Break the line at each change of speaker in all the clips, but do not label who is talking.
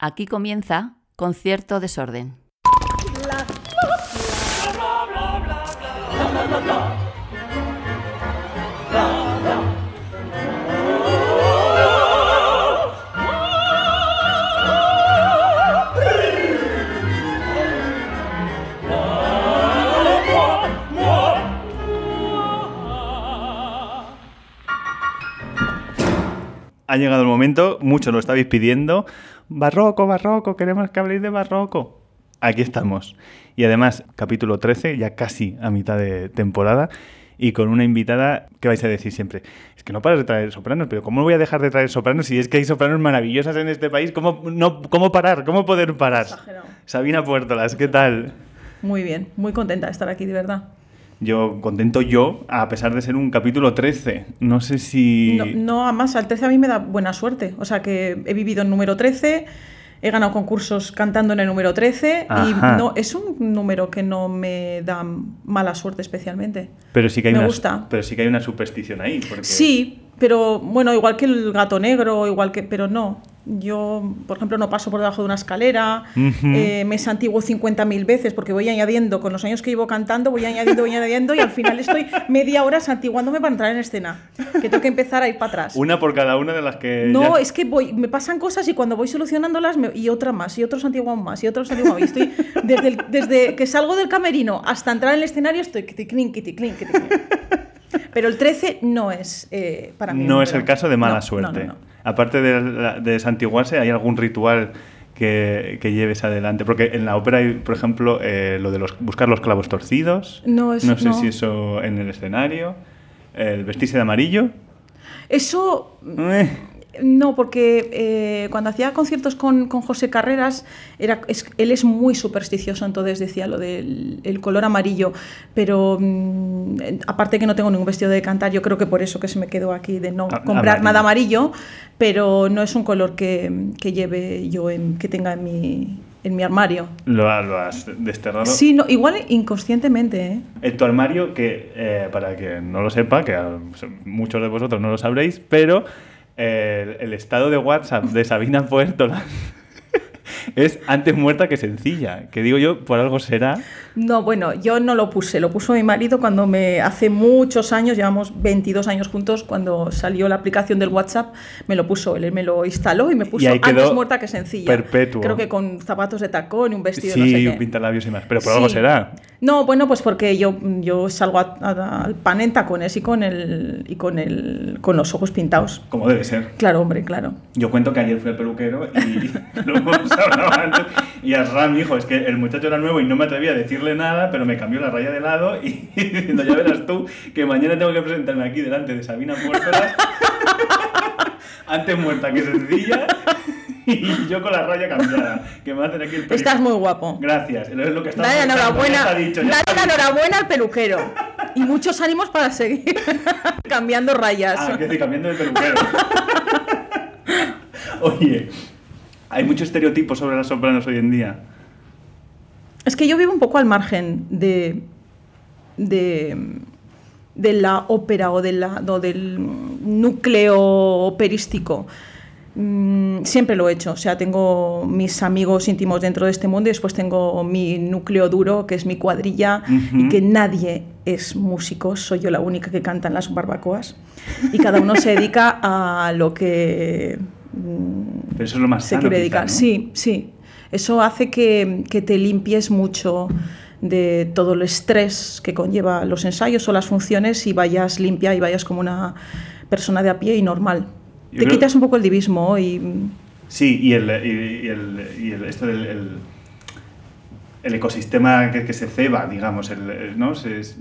Aquí comienza Concierto Desorden.
Ha llegado el momento, muchos lo estabais pidiendo. Barroco, barroco, queremos que habléis de barroco. Aquí estamos. Y además, capítulo 13, ya casi a mitad de temporada, y con una invitada que vais a decir siempre, es que no paras de traer sopranos, pero ¿cómo voy a dejar de traer sopranos si es que hay sopranos maravillosas en este país? ¿Cómo, no, cómo parar? ¿Cómo poder parar?
Exagerado.
Sabina Puertolas, ¿qué tal?
Muy bien, muy contenta de estar aquí, de verdad.
Yo, contento yo, a pesar de ser un capítulo 13. No sé si...
No, no, además, al 13 a mí me da buena suerte. O sea, que he vivido en número 13, he ganado concursos cantando en el número 13
Ajá.
y no, es un número que no me da mala suerte especialmente.
Pero sí que hay
Me
una,
gusta.
Pero sí que hay una superstición ahí. Porque...
Sí, pero bueno, igual que el gato negro, igual que. Pero no. Yo, por ejemplo, no paso por debajo de una escalera,
Ujú.
eh, me santiguo 50.000 veces porque voy añadiendo, con los años que llevo cantando, voy añadiendo, voy añadiendo y al final estoy media hora santiguándome para entrar en escena. Que tengo que empezar a ir para atrás.
Una por cada una de las que...
No,
ya-
es que voy, me pasan cosas y cuando voy solucionándolas me- y otra más, y otro santiguan más, y otro santiguan más. Y estoy desde, el- desde que salgo del camerino hasta entrar en el escenario estoy kiticlin, kiticlin. Pero el 13 no es eh, para mí.
No es el caso de mala
No,
suerte.
no, no, no.
Aparte de, de santiguarse, ¿hay algún ritual que, que lleves adelante? Porque en la ópera hay, por ejemplo, eh, lo de los, buscar los clavos torcidos.
No,
sé
no.
si eso en el escenario. El vestirse de amarillo.
Eso
Eh,
no, porque eh, cuando hacía conciertos con, con José Carreras, era, es- él es muy supersticioso, entonces decía lo del el color amarillo, pero mm, aparte que no tengo ningún vestido de cantar, yo creo que por eso que se me quedó aquí de no
A-
comprar
amarillo.
nada amarillo, pero no es un color que, que lleve yo, en- que tenga en mi, en mi armario.
lo, ha- lo has desterrado.
Sí, no, igual inconscientemente, ¿eh?
En tu armario, que eh, para que no lo sepa, que muchos de vosotros no lo sabréis, pero el, estado de WhatsApp de Sabina Puertola es antes muerta que sencilla. Que digo yo, por algo será.
No, bueno, yo no lo puse, lo puso mi marido cuando me hace muchos años, llevamos 22 años juntos, cuando salió la aplicación del WhatsApp, me lo puso, él me lo instaló y me puso
ahí quedó
antes muerta que sencilla.
perpetuo.
Creo que con zapatos de tacón y un vestido
Sí,
no sé qué.
un pintalabios y más. Pero por algo será.
No, bueno, pues porque yo, yo salgo a- a- al pan en tacones y con el y con el con los ojos pintados.
Como debe ser.
Claro, hombre, claro.
Yo cuento que ayer fui al peluquero y lo hemos hablado antes. Y a Ram, hijo, es que el muchacho era nuevo y no me atrevía a decirle nada, pero me cambió la raya de lado y diciendo, ya verás tú, que mañana tengo que presentarme aquí delante de Sabina Puertolas, antes muerta que sencilla, y yo con la raya cambiada, que me hacen aquí el
Estás
perico.
muy guapo.
Gracias, es lo que estaba
Dale enhorabuena,
ya dicho, ya
dale la enhorabuena al peluquero. Y muchos ánimos para seguir cambiando rayas.
Ah, que cambiando de peluquero. Oye, hay mucho estereotipo sobre las sopranos hoy en día.
Es que yo vivo un poco al margen de, de, de la ópera o, de la- o del núcleo operístico. Mm, Siempre lo he hecho, o sea, tengo mis amigos íntimos dentro de este mundo y después tengo mi núcleo duro, que es mi cuadrilla, y
Ujú.
que nadie es músico, soy yo la única que canta en las barbacoas, y cada uno se dedica a lo que
Pero eso es lo más
se
sano,
quiere
quizá,
dedicar.
¿no?
Sí, sí. Eso hace que, que te limpies mucho de todo el estrés que conlleva los ensayos o las funciones y vayas limpia y vayas como una persona de a pie y normal.
Yo
te
creo-
quitas un poco el divismo y
Sí, y el, y, el, y el- esto del el, el ecosistema que, que se ceba, digamos, el, el- ¿no? Se- es-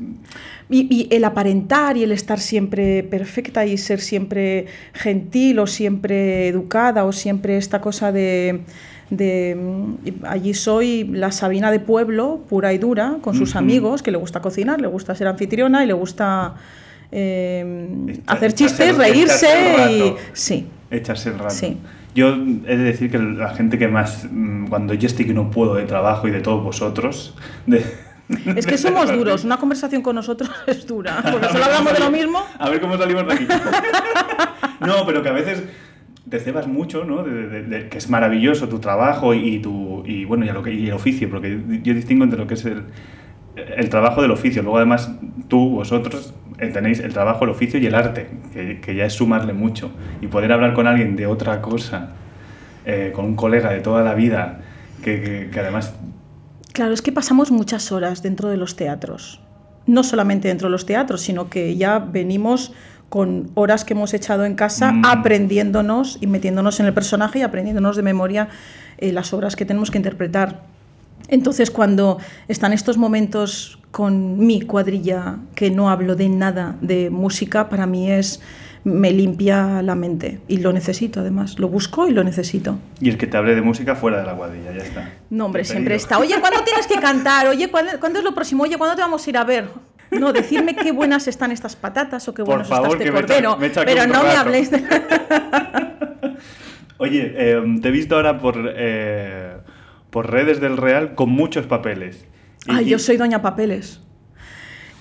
Y, y el aparentar y el estar siempre perfecta y ser siempre gentil o siempre educada o siempre esta cosa de, de, mm, allí soy la Sabina de pueblo, pura y dura, con sus amigos, que le gusta cocinar, le gusta ser anfitriona y le gusta eh,
Echa-
hacer chistes, reírse
echarse el
y... Sí.
echarse el rato.
Sí.
Yo he de decir que la gente que más, mm, cuando yo estoy que no puedo de trabajo y de todos vosotros, de,
Es que somos duros, una conversación con nosotros es dura, porque solo hablamos de lo mismo.
A ver cómo salimos de aquí. no, pero que a veces te cebas mucho, ¿no? De, que es maravilloso tu trabajo y, tu y bueno y, lo que, y el oficio, porque yo distingo entre lo que es el, trabajo del oficio. Luego además tú, vosotros, eh, tenéis el trabajo, el oficio y el arte, que, que ya es sumarle mucho. Y poder hablar con alguien de otra cosa, eh, con un colega de toda la vida, que- que además...
Claro, es que pasamos muchas horas dentro de los teatros. No solamente dentro de los teatros, sino que ya venimos con horas que hemos echado en casa
Mm.
aprendiéndonos y metiéndonos en el personaje y aprendiéndonos de memoria eh, las obras que tenemos que interpretar. Entonces, cuando están estos momentos con mi cuadrilla, que no hablo de nada de música, para mí es me limpia la mente y lo necesito además, lo busco y lo necesito.
Y el que te hable de música fuera de la cuadrilla, ya está.
No, hombre, siempre está. Oye, ¿cuándo tienes que cantar? Oye, ¿cuándo, cuándo es lo próximo? Oye, ¿cuándo te vamos a ir a ver? No, decirme qué buenas están estas patatas o qué buenos está este
me echa-
cordero.
me echa aquí
pero no me habléis de...
Oye, eh, te he visto ahora por, eh, por redes del Real con muchos papeles.
Ay,
y-
yo soy Doña Papeles.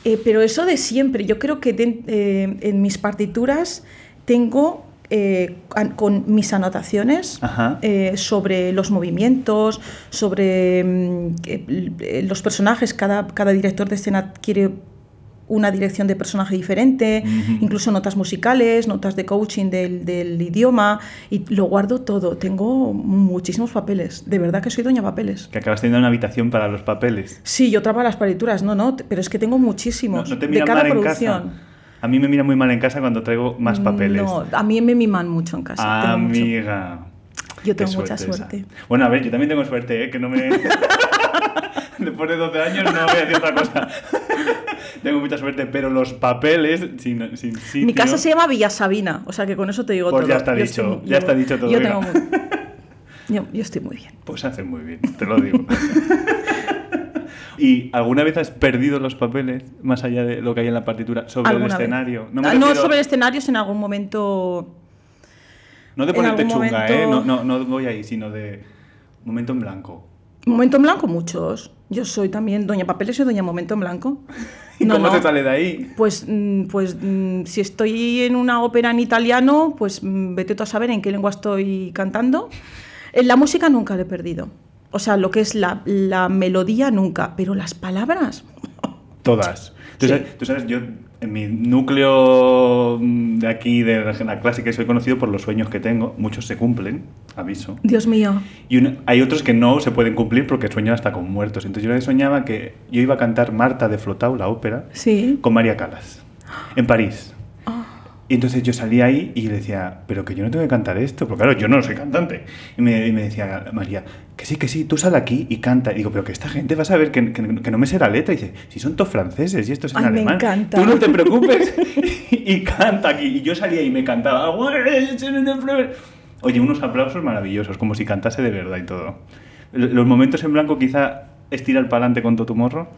Eh, pero eso de siempre, yo creo que de- en mis partituras tengo eh, con mis anotaciones eh, sobre los movimientos, sobre mm, eh, los personajes, cada, cada director de escena quiere una dirección de personaje diferente, incluso notas musicales, notas de coaching del, del idioma, y lo guardo todo. Tengo muchísimos papeles, de verdad que soy Doña Papeles.
Que acabas teniendo una habitación para los papeles.
Sí, yo trabajo las partituras, no, no, pero es que tengo muchísimos.
no te
de cada
en
producción.
casa. A mí me mira muy mal en casa cuando traigo más papeles.
No, a mí me miman mucho en casa. mucho.
Amiga.
Yo tengo mucha
esa.
suerte.
Bueno, a ver, yo también tengo suerte, ¿eh? Que no me... Después de 12 años no voy a decir otra cosa. tengo mucha suerte, pero los papeles sin, sin sitio...
Mi casa se llama Villa Sabina, o sea que con eso te digo
Pues
todo.
ya está
Yo
dicho,
estoy-
ya está dicho todo,
Yo, tengo muy- yo, yo estoy muy bien.
Pues haces muy bien, te lo digo. ¿Y alguna vez has perdido los papeles, más allá de lo que hay en la partitura, sobre el escenario?
Ah,
me
no sobre el escenario, sino en algún momento.
No de ponerte chunga,
momento-
¿eh? No, no, no voy ahí, sino de momento en blanco.
Momento en blanco, muchos. Yo soy también Doña Papeles y Doña Momento en Blanco.
¿Y
No,
cómo
no.
te sale de ahí?
Pues, mm, pues mm, si estoy en una ópera en italiano, pues mm, vete tú a saber en qué lengua estoy cantando. En la música nunca la he perdido. O sea, lo que es la, la melodía nunca, pero las palabras.
Todas. Tú,
Sí.
sabes, tú sabes, yo en mi núcleo mm, de aquí, de la clásica, soy conocido por los sueños que tengo. Muchos se cumplen, aviso.
Dios mío.
Y una- hay otros que no se pueden cumplir porque sueño hasta con muertos. Entonces yo una vez soñaba que yo iba a cantar Marta de Flotau, la ópera,
Sí.
con María Calas, en París. Y entonces yo salía ahí y le decía, pero que yo no tengo que cantar esto, porque claro, yo no soy cantante. Y me, y me decía María, que sí, que sí, tú sal aquí y canta. Y digo, pero que esta gente va a saber que, que- que no me sé la letra. Y dice, si son todos franceses y esto es en
Ay, me
alemán.
encanta.
Tú no te preocupes y canta aquí. Y yo salía y me cantaba. Oye, unos aplausos maravillosos, como si cantase de verdad y todo. Los momentos en blanco quizá estirar para adelante con todo tu morro.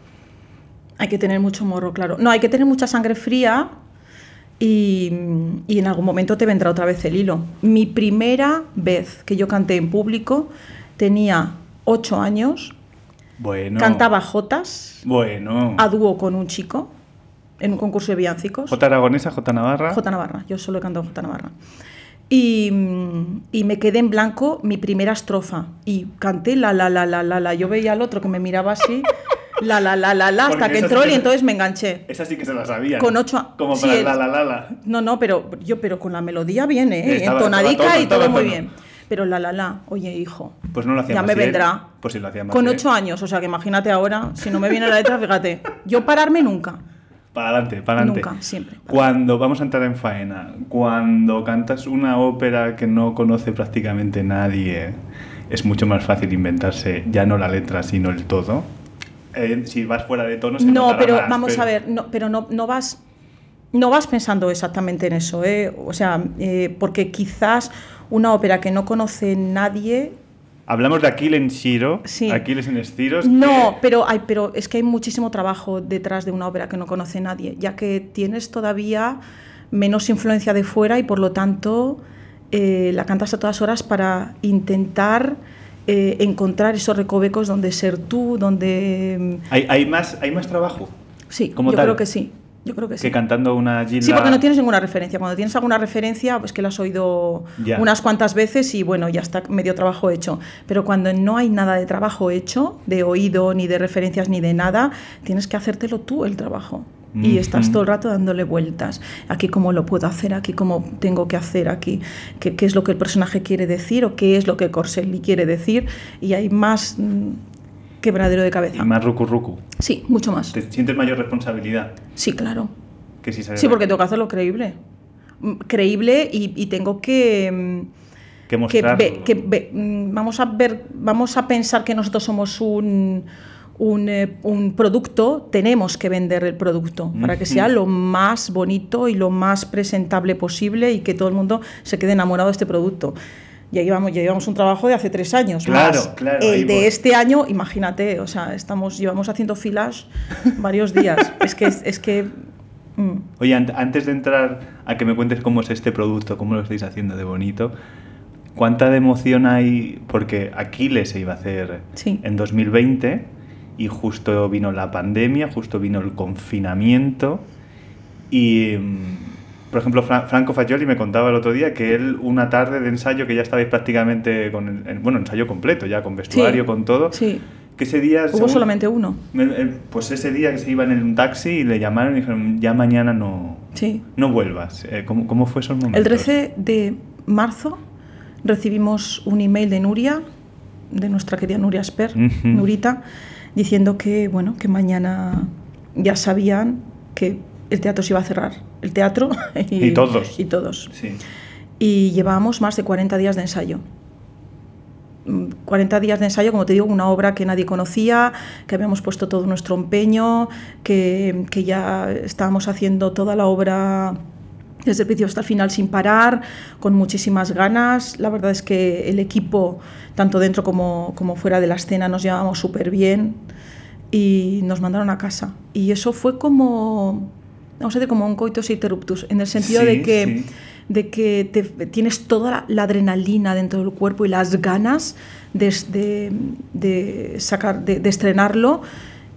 Hay que tener mucho morro, claro. No, hay que tener mucha sangre fría y, y en algún momento te vendrá otra vez el hilo. Mi primera vez que yo canté en público tenía ocho años,
Bueno.
cantaba jotas
Bueno.
a dúo con un chico en un concurso de villancicos.
J aragonesa, J Navarra.
J Navarra, yo solo he cantado J Navarra. Y, mm, y me quedé en blanco mi primera estrofa y canté la la la la la la. Yo veía al otro que me miraba así, la la la la la, hasta que entró
sí
y entonces me enganché.
Esa sí que se la sabía.
Con ocho a-
Como
sí,
para
es-
la la la la.
No, no, pero yo pero con la melodía viene, ¿eh?
Estaba-
entonadica
estaba tono,
y todo
estaba
muy bien. Pero la la la, oye hijo,
Pues no lo hacía
ya me vendrá.
Pues sí lo hacía más
Con ocho años, o sea que imagínate ahora, si no me viene la letra, fíjate. Yo pararme nunca.
Para adelante, para adelante.
Nunca, siempre.
Cuando vamos a entrar en faena, cuando cantas una ópera que no conoce prácticamente nadie, es mucho más fácil inventarse ya no la letra, sino el todo. Eh, si vas fuera de tono, se
No, pero
más,
vamos
pero-
a ver, no, pero no, no vas no vas pensando exactamente en eso, ¿eh? O sea, eh, porque quizás una ópera que no conoce nadie.
Hablamos de Aquiles en Shiro,
Sí.
Aquiles en Estiros.
No,
que-
pero hay, pero es que hay muchísimo trabajo detrás de una ópera que no conoce nadie, ya que tienes todavía menos influencia de fuera y por lo tanto eh, la cantas a todas horas para intentar eh, encontrar esos recovecos donde ser tú, donde
hay, hay más, hay más trabajo.
Sí,
Como
yo
tal.
creo que sí. Yo creo que sí.
Que cantando una Gilda...
Sí, porque no tienes ninguna referencia. Cuando tienes alguna referencia, pues que la has oído unas cuantas veces y bueno, ya está medio trabajo hecho. Pero cuando no hay nada de trabajo hecho, de oído, ni de referencias, ni de nada, tienes que hacértelo tú el trabajo. Y estás todo el rato dándole vueltas. Aquí cómo lo puedo hacer, aquí cómo tengo que hacer, aquí qué, qué es lo que el personaje quiere decir o qué es lo que Corselli quiere decir. Y hay más mm, quebradero de
Y
cabeza.
más rucu rucu.
Sí, mucho más.
Te sientes mayor responsabilidad
Sí, claro.
que si
Sí, porque tengo que hacerlo creíble. Mm, Creíble y, y tengo que, mm,
que
que,
mostrar...
ve- que ve- mm, vamos a ver, vamos a pensar que nosotros somos un, un, eh, un producto, tenemos que vender el producto para que sea lo más bonito y lo más presentable posible y que todo el mundo se quede enamorado de este producto. Ya llevamos, ya llevamos un trabajo de hace tres años.
Claro,
más
claro,
El de
voy.
este año, imagínate, o sea, estamos, llevamos haciendo filas varios días. es que, es que mm.
Oye, ant- antes de entrar a que me cuentes cómo es este producto, cómo lo estáis haciendo de bonito, ¿cuánta de emoción hay? Porque Aquiles se iba a hacer
Sí.
en 2020 y justo vino la pandemia, justo vino el confinamiento y, mm, por ejemplo, Fra- Franco Fagioli me contaba el otro día que él una tarde de ensayo que ya estabais prácticamente con el, bueno, ensayo completo ya, con vestuario,
Sí,
con todo,
sí.
que ese día...
Hubo
según-
solamente uno.
eh, Pues ese día que se iban en un taxi y le llamaron y dijeron, ya mañana no,
Sí.
no vuelvas. Eh, ¿cómo, ¿Cómo fue esos momentos?
El 13 de marzo recibimos un email de Nuria, de nuestra querida Nuria Sper,
Ujú.
Nurita, diciendo que bueno, que mañana ya sabían que el teatro se iba a cerrar. El teatro y,
Y todos.
Y todos.
Sí.
Y llevábamos más de 40 días de ensayo. Mm, 40 días de ensayo, como te digo, una obra que nadie conocía, que habíamos puesto todo nuestro empeño, que, que ya estábamos haciendo toda la obra desde el principio hasta el final sin parar, con muchísimas ganas. La verdad es que el equipo, tanto dentro como, como fuera de la escena, nos llevábamos súper bien y nos mandaron a casa. Y eso fue como, vamos a decir, como un coitus interruptus, en el sentido
Sí,
de que
sí.
de que te- tienes toda la, la adrenalina dentro del cuerpo y las ganas de, de- de sacar, de, de estrenarlo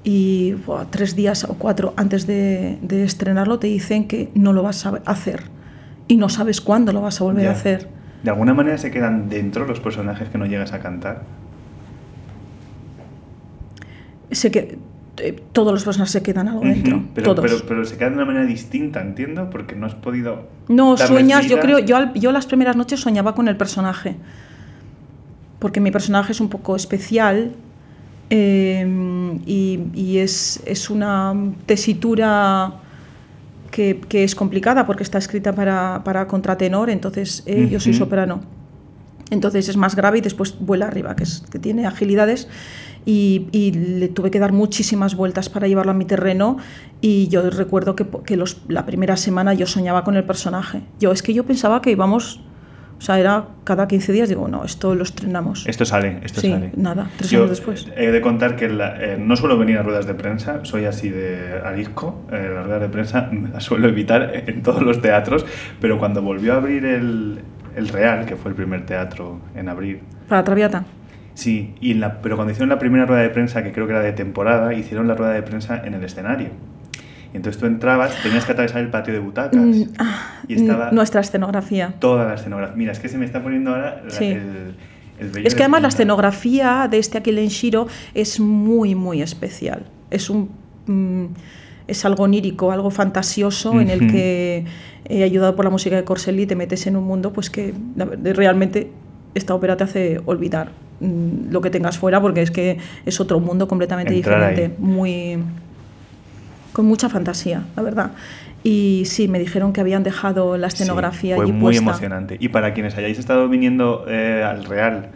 y tres días o cuatro antes de, estrenarlo te dicen que no lo vas a hacer y no sabes cuándo lo vas a volver a hacer.
¿De alguna manera se quedan dentro los personajes que no llegas a cantar?
Sé que todos los personajes se quedan algo dentro,
Ujú, pero,
todos.
Pero, pero se quedan de una manera distinta, entiendo, porque no has podido.
No, sueñas, yo creo, yo, yo las primeras noches soñaba con el personaje, porque mi personaje es un poco especial eh, y, y es, es una tesitura que, que es complicada porque está escrita para, para contratenor, entonces eh, yo soy soprano. Entonces es más grave y después vuela arriba, que, es, que tiene agilidades. Y, y le tuve que dar muchísimas vueltas para llevarlo a mi terreno. Y yo recuerdo que, que los, la primera semana yo soñaba con el personaje. Yo es que yo pensaba que íbamos, o sea, era cada 15 días, digo, no, esto lo estrenamos.
Esto sale, esto
Sí,
sale.
nada, tres
Yo,
años después.
eh, He de contar que la- eh, no suelo venir a ruedas de prensa, soy así de arisco. eh, las ruedas de prensa me las suelo evitar en todos los teatros, pero cuando volvió a abrir el, el Real, que fue el primer teatro en abrir,
Para Traviata.
Sí, y en la, pero cuando hicieron la primera rueda de prensa, que creo que era de temporada, hicieron la rueda de prensa en el escenario. Y entonces tú entrabas, tenías que atravesar el patio de butacas.
Mm, ah,
y estaba
n- Nuestra escenografía.
toda la escenografía. Mira, es que se me está poniendo ahora
Sí.
el,
Es que
de
además la escenografía de este Aquile en Shiro es muy, muy especial. Es un. mm, es algo onírico, algo fantasioso en el que, eh, ayudado por la música de Corselli, te metes en un mundo pues que realmente esta ópera te hace olvidar mm, lo que tengas fuera porque es que es otro mundo completamente
Entrar
diferente,
ahí.
muy con mucha fantasía, la verdad. Y sí, me dijeron que habían dejado la
Sí,
escenografía
fue
allí
muy
puesta.
emocionante. Y para quienes hayáis estado viniendo eh, al Real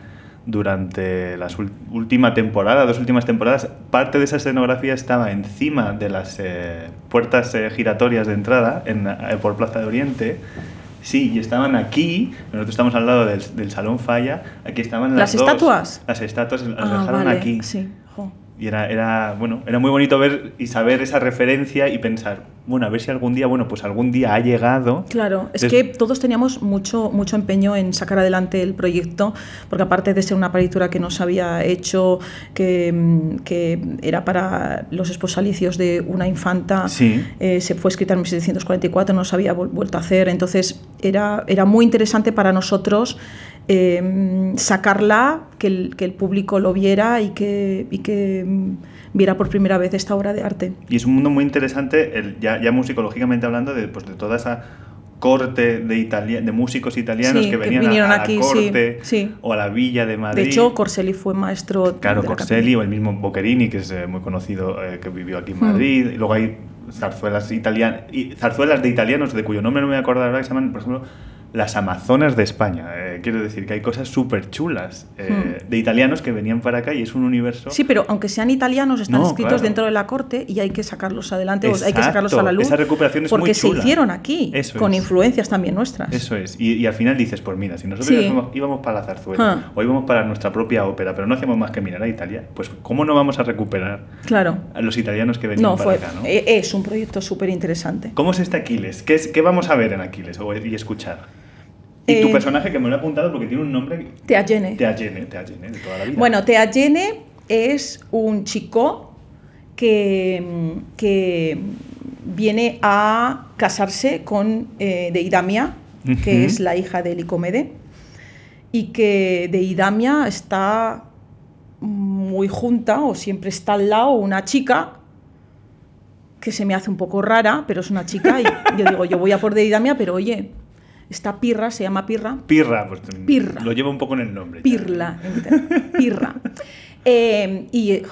durante la última temporada, dos últimas temporadas, parte de esa escenografía estaba encima de las eh, puertas eh, giratorias de entrada en, por Plaza de Oriente. Sí, y estaban aquí, nosotros estamos al lado del, del Salón Falla, aquí estaban
¿Las
las dos.
estatuas?
Las estatuas las
Ah,
dejaron
vale,
aquí.
Sí.
Y era, era, bueno, era muy bonito ver y saber esa referencia y pensar, bueno, a ver si algún día, bueno, pues algún día ha llegado.
Claro, es que todos teníamos mucho, mucho empeño en sacar adelante el proyecto, porque aparte de ser una partitura que nos había hecho, que, mm, que era para los esposalicios de una infanta,
Sí.
eh, se fue escrita en 1744, no se había vuelto a hacer, entonces era, era muy interesante para nosotros eh, sacarla, que el, que el público lo viera y que, y que mm, viera por primera vez esta obra de arte.
Y es un mundo muy interesante, el- ya, ya musicológicamente hablando, de, pues, de toda esa corte de, italia- de músicos italianos
Sí,
que
que
venían a-
vinieron
a, la
aquí, sí,
corte
sí.
o a la villa de Madrid.
De hecho, Corselli fue maestro
Claro,
de
Corselli o el mismo Boccherini, que es eh, muy conocido, eh, que vivió aquí en
Hmm.
Madrid. Y luego hay zarzuelas, italianas y zarzuelas de italianos, de cuyo nombre no me voy a acordar ahora, que se llaman, por ejemplo, las Amazonas de España. Eh, quiero decir que hay cosas súper chulas eh, de italianos que venían para acá y es un universo...
Hmm. Sí, pero aunque sean italianos, están
No,
escritos
claro.
dentro de la corte y hay que sacarlos adelante, o hay que sacarlos a la
Exacto,
luz.
esa recuperación es muy
porque se hicieron aquí,
Eso
con
es.
influencias también nuestras.
Eso es. Y, y al final dices, pues mira, si nosotros
Sí.
íbamos, íbamos para la zarzuela o íbamos para nuestra propia ópera, pero no hacemos más que mirar a Italia, pues ¿cómo no vamos a recuperar
Claro.
a los italianos que venían
No,
para
fue,
acá? ¿no?
eh, es un proyecto súper interesante.
¿Cómo es este Aquiles? ¿Qué, es- qué vamos a ver en Aquiles o- y escuchar? Y tu
Eh,
personaje, que me lo he apuntado porque tiene un nombre...
Teagene.
Teagene, Teagene, de toda la vida.
Bueno, Teagene es un chico que, que viene a casarse con eh, Deidamia, que es la hija de Licomede, y que Deidamia está muy junta o siempre está al lado una chica que se me hace un poco rara, pero es una chica y yo digo, yo voy a por Deidamia, pero oye, esta pirra, se llama pirra,
Pirra, pues
Pirra.
lo lleva un poco en el nombre.
Pirla, Pirra. Eh, y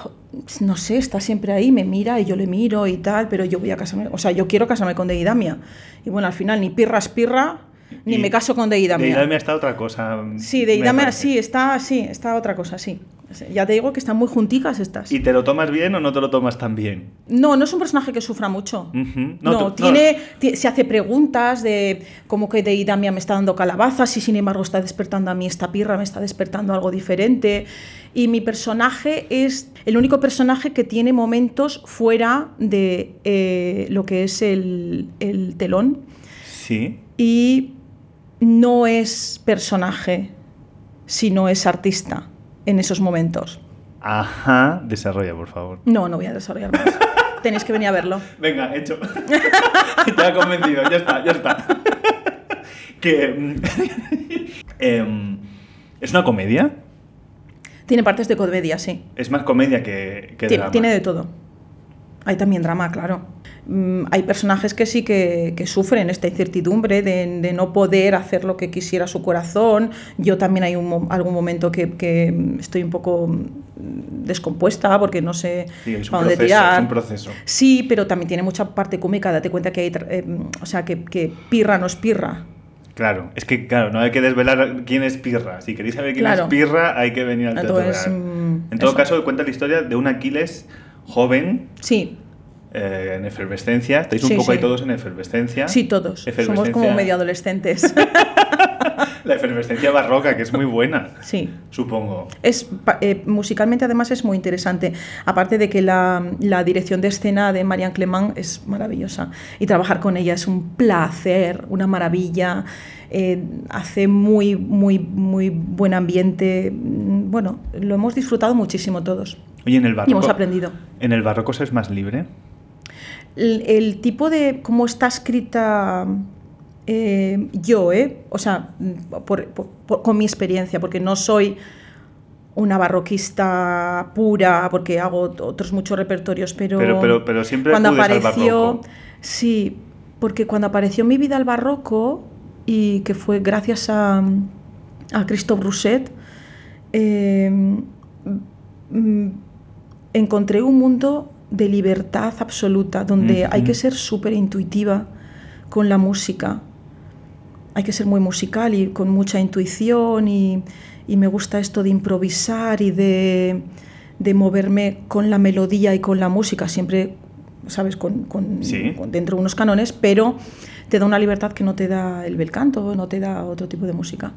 no sé, está siempre ahí, me mira y yo le miro y tal, pero yo voy a casarme, o sea, yo quiero casarme con Deidamia. Y bueno, al final ni Pirra es Pirra, ni
Y
me caso con Deidamia.
Deidamia está otra cosa.
Sí, Deidamia sí, está, sí, está otra cosa, sí. Ya te digo que están muy junticas estas.
¿Y te lo tomas bien o no te lo tomas tan bien?
No, no es un personaje que sufra mucho. No, tiene, ti- se hace preguntas de cómo que Deidamia me está dando calabazas y sin embargo está despertando a mí esta pirra, me está despertando algo diferente. Y mi personaje es el único personaje que tiene momentos fuera de eh, lo que es el, el telón
Sí.
y no es personaje, sino es artista en esos momentos.
Ajá, desarrolla, por favor.
No, no voy a desarrollar más. Tenéis que venir a verlo.
Venga, hecho. Te ha convencido, ya está, ya está. que. mm, em, ¿Es una comedia?
Tiene partes de comedia, sí.
Es más comedia que, que
Tiene,
drama.
tiene de todo. Hay también drama, claro. Mm, hay personajes que sí que, que sufren esta incertidumbre de, de no poder hacer lo que quisiera su corazón. Yo también hay un, algún momento que, que estoy un poco mm, descompuesta porque no sé
Sí, es un
para dónde
proceso,
tirar.
es un proceso.
Sí, pero también tiene mucha parte cómica. Date cuenta que hay, eh, o sea, que, que pirra no es pirra.
Claro, es que claro, no hay que desvelar quién es Pirra. Si queréis saber quién
Claro.
es Pirra, hay que venir al Teatro
mm,
En todo
eso.
caso, cuenta la historia de un Aquiles joven,
Sí,
eh, en efervescencia. Estáis un
Sí,
poco ahí
sí.
todos en efervescencia.
sí, todos. Somos como medio adolescentes.
La efervescencia barroca, que es muy buena,
sí.
supongo.
Es, eh, musicalmente además es muy interesante, aparte de que la, la dirección de escena de Marianne Clement es maravillosa y trabajar con ella es un placer, una maravilla, eh, hace muy, muy, muy buen ambiente, bueno, lo hemos disfrutado muchísimo todos
Oye, en el
y
barroco.
hemos aprendido.
¿En el barroco es más libre?
El, el tipo de cómo está escrita eh, yo, ¿eh? o sea, por- por- por- con mi experiencia, porque no soy una barroquista pura, porque hago otros muchos repertorios, pero,
Pero- pero- pero siempre
cuando
al
apareció, sí, porque cuando apareció mi vida al barroco y que fue gracias a, a Christophe Rousset, eh, mm, encontré un mundo de libertad absoluta, donde hay que ser súper intuitiva con la música. Hay que ser muy musical y con mucha intuición y, y me gusta esto de improvisar y de, de moverme con la melodía y con la música, siempre, ¿sabes?, con, con-
Sí.
con- dentro de unos cánones, pero te da una libertad que no te da el bel canto, no te da otro tipo de música.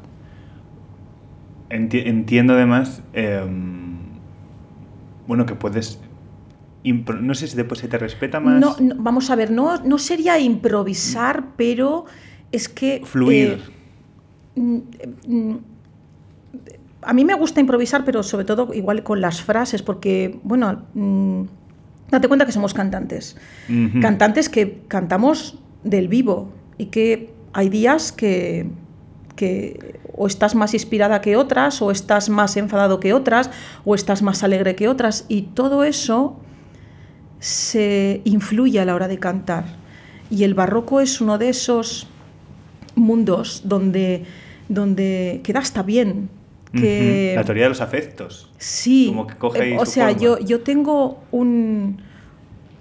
Enti- entiendo además em, bueno, que puedes... No sé si después se te respeta más.
No, no, vamos a ver, no, no sería improvisar, pero es que...
Fluir.
eh, a mí me gusta improvisar, pero sobre todo igual con las frases, porque, bueno, date cuenta que somos cantantes. Cantantes que cantamos del vivo y que hay días que, que o estás más inspirada que otras, o estás más enfadado que otras, o estás más alegre que otras, y todo eso se influye a la hora de cantar. Y el barroco es uno de esos mundos donde, donde queda hasta bien. Que.
La teoría de los afectos.
Sí,
Como que coge
eh, o sea,
forma.
yo, yo tengo un,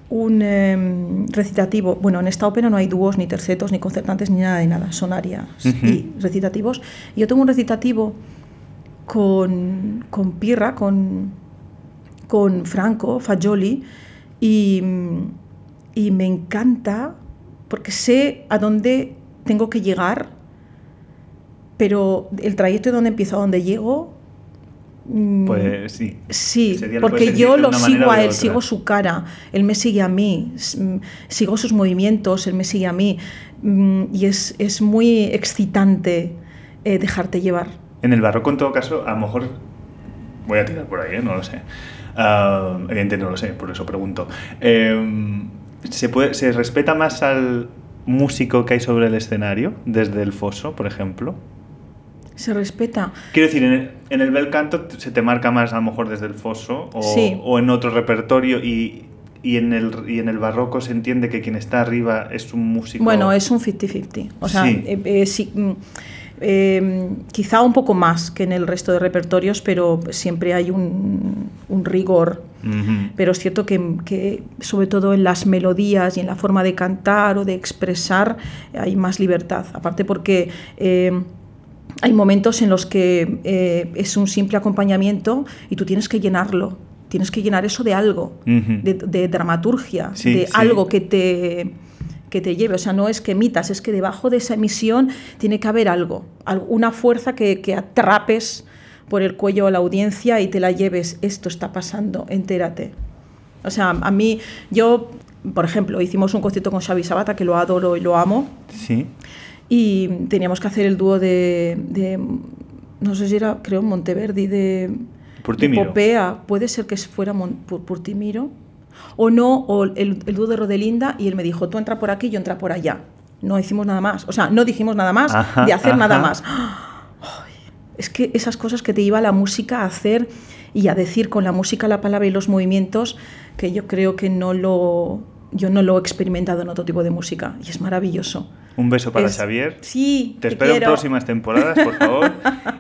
un em, recitativo, bueno, en esta ópera no hay dúos, ni tercetos, ni concertantes, ni nada de nada, son arias
Ujú.
y recitativos. Yo tengo un recitativo con, con Pirra, con, con Franco, Fagioli, y, y me encanta porque sé a dónde tengo que llegar, pero el trayecto de donde empiezo a donde llego... mm,
Pues sí.
Sí, porque yo lo sigo a él, sigo su cara, él me sigue a mí, mm, sigo sus movimientos, él me sigue a mí, mm, y es, es muy excitante eh, dejarte llevar.
En el barroco, en todo caso, a lo mejor. Voy a tirar por ahí, ¿eh? no lo sé. Ah, evidentemente no lo sé, por eso pregunto. Eh, ¿se, puede, ¿Se respeta más al músico que hay sobre el escenario, desde el foso, por ejemplo?
Se respeta.
Quiero decir, en el, en el bel canto se te marca más a lo mejor desde el foso o,
Sí.
o en otro repertorio y, y, en el, y en el barroco se entiende que quien está arriba es un músico.
Bueno, es un 50-50. O sea,
Sí.
eh, eh, mm, eh, quizá un poco más que en el resto de repertorios, pero siempre hay un, un rigor. Pero es cierto que, que, sobre todo en las melodías y en la forma de cantar o de expresar, hay más libertad. Aparte porque eh, hay momentos en los que eh, es un simple acompañamiento y tú tienes que llenarlo. Tienes que llenar eso de algo, de, de dramaturgia,
Sí,
de
sí.
algo que te, que te lleve. O sea, no es que emitas, es que debajo de esa emisión tiene que haber algo, al- una fuerza que, que atrapes por el cuello a la audiencia y te la lleves. Esto está pasando, entérate. O sea, a mí, yo, por ejemplo, hicimos un concierto con Xavi Sabata, que lo adoro y lo amo,
Sí.
y teníamos que hacer el dúo de, de, no sé si era, creo, Monteverdi, de,
Purtimiro.
de Popea, puede ser que fuera Mon- Pur- Purtimiro, o no, o el, el dúo de Rodelinda, y él me dijo, tú entra por aquí, yo entra por allá. No hicimos nada más, o sea, no dijimos nada más
Ajá,
de hacer nada más. Ay, es que esas cosas que te iba la música a hacer y a decir con la música, la palabra y los movimientos, que yo creo que no lo, yo no lo he experimentado en otro tipo de música, y es maravilloso.
Un beso para
Es-
Xavier.
Sí,
Te espero en
quiero.
próximas temporadas, por favor.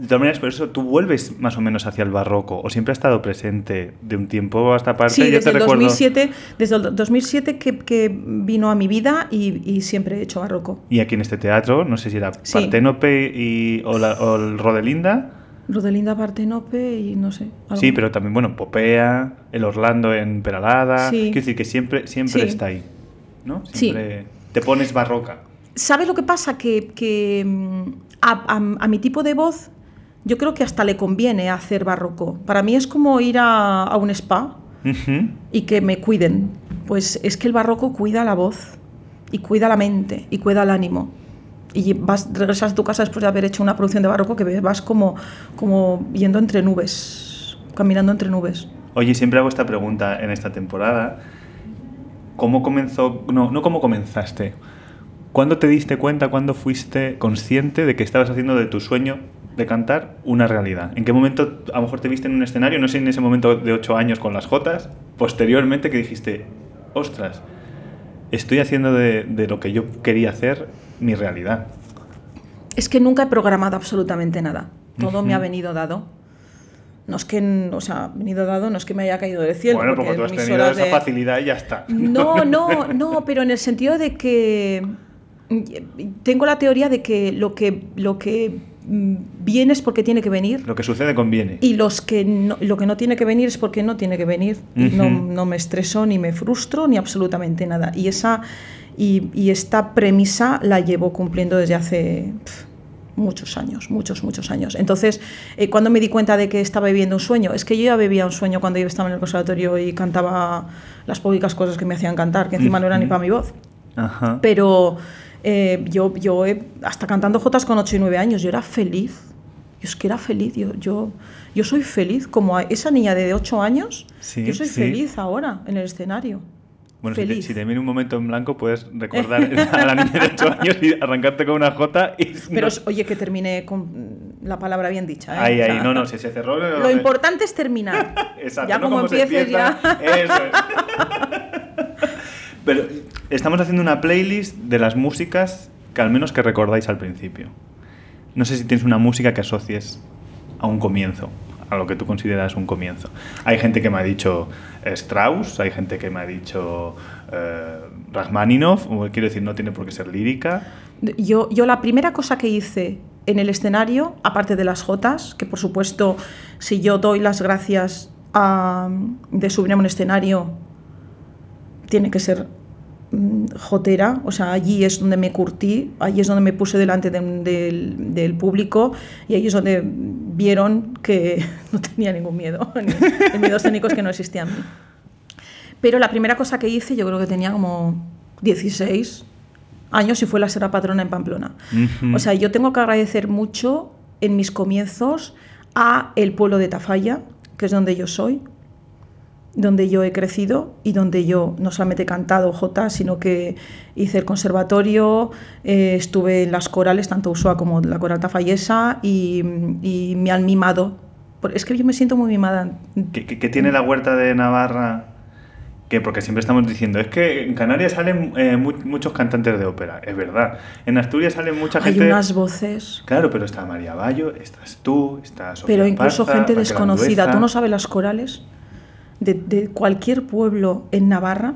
De todas maneras, por eso tú vuelves más o menos hacia el barroco, o siempre ha estado presente de un tiempo a esta parte.
Sí,
Yo
desde
te
el,
recuerdo.
2007, desde el 2007 que, que vino a mi vida y, y siempre he hecho barroco.
Y aquí en este teatro, no sé si era
Sí.
Parténope y, o, la- o el Rodelinda.
Rodelinda Partenope y no sé. algo
Sí, pero también, bueno, Popea, el Orlando en Peralada.
Sí.
Quiero decir que siempre, siempre
Sí.
está ahí. ¿No?
Sí.
Siempre te pones barroca.
¿Sabes lo que pasa? Que, que, mm, a, a- a mi tipo de voz yo creo que hasta le conviene hacer barroco. Para mí es como ir a, a un spa y que me cuiden. Pues es que el barroco cuida la voz y cuida la mente y cuida el ánimo. Y vas, regresas a tu casa después de haber hecho una producción de barroco que vas como, como yendo entre nubes, caminando entre nubes.
Oye, siempre hago esta pregunta en esta temporada. ¿Cómo comenzó? No, no cómo comenzaste. ¿Cuándo te diste cuenta, cuándo fuiste consciente de que estabas haciendo de tu sueño de cantar una realidad? ¿En qué momento a lo mejor te viste en un escenario? No sé, en ese momento de ocho años con las Jotas, posteriormente que dijiste, ostras, estoy haciendo de, de lo que yo quería hacer mi realidad.
Es que nunca he programado absolutamente nada. Todo me ha venido dado. No es que, o sea, venido dado, no es que me haya caído del cielo.
bueno,
porque
porque tú has tenido esa
de-
facilidad y ya está.
No, no, no, pero en el sentido de que mm, tengo la teoría de que lo que, lo que mm, viene es porque tiene que venir
Lo que sucede conviene.
y los que no- lo que no tiene que venir es porque no tiene que venir. No, no me estreso, ni me frustro, ni absolutamente nada. Y esa y, y esta premisa la llevo cumpliendo desde hace muchos años, muchos, muchos años. Entonces, eh, cuando me di cuenta de que estaba viviendo un sueño, es que yo ya vivía un sueño cuando yo estaba en el conservatorio y cantaba las públicas cosas que me hacían cantar, que encima no era ni para mi voz.
Ajá.
Pero eh, yo, yo he- hasta cantando jotas con 8 y 9 años, yo era feliz. Yo es que era feliz, yo, yo, yo soy feliz, como esa niña de 8 años,
Sí,
yo soy
sí.
feliz ahora en el escenario.
Bueno, si te,
feliz.
si te viene un momento en blanco, puedes recordar a la niña de 8 años y arrancarte con una J y...
Pero
no-
oye, que termine con la palabra bien dicha. ¿eh?
Ahí,
O
ahí,
sea,
no, no, si se cerró...
Lo importante es terminar.
Exacto,
ya
no
como
cómo se
empieces
empieza,
ya.
Eso es. Pero estamos haciendo una playlist de las músicas que al menos que recordáis al principio. No sé si tienes una música que asocies a un comienzo, a lo que tú consideras un comienzo. Hay gente que me ha dicho Strauss, hay gente que me ha dicho eh, Rachmaninoff, quiero decir, no tiene por qué ser lírica.
Yo, yo la primera cosa que hice en el escenario, aparte de las jotas, que por supuesto, si yo doy las gracias de subir a un escenario, tiene que ser mm, jotera, o sea, allí es donde me curtí, allí es donde me puse delante de un- del, público y ahí es donde vieron que no tenía ningún miedo, ni- el miedo escénico es que no existía en mí. Pero la primera cosa que hice, yo creo que tenía como 16 años y fue la Serra Patrona en Pamplona.
Ujú.
O sea, yo tengo que agradecer mucho en mis comienzos a el pueblo de Tafalla, que es donde yo soy, donde yo he crecido y donde yo no solamente he cantado Jota, sino que hice el conservatorio, eh, estuve en las corales, tanto Usua como la coral tafallesa, y, y me han mimado. Es que yo me siento muy mimada.
que, que- que tiene la huerta de Navarra, que porque siempre estamos diciendo, es que en Canarias salen eh, mu- muchos cantantes de ópera, es verdad. En Asturias salen mucha
Hay
gente...
unas voces,
Claro, pero está María Bayo, estás tú, está Sofía
pero incluso
Parza,
gente
Raquel
desconocida.
Andueza.
¿Tú no sabes las corales de, de cualquier pueblo en Navarra?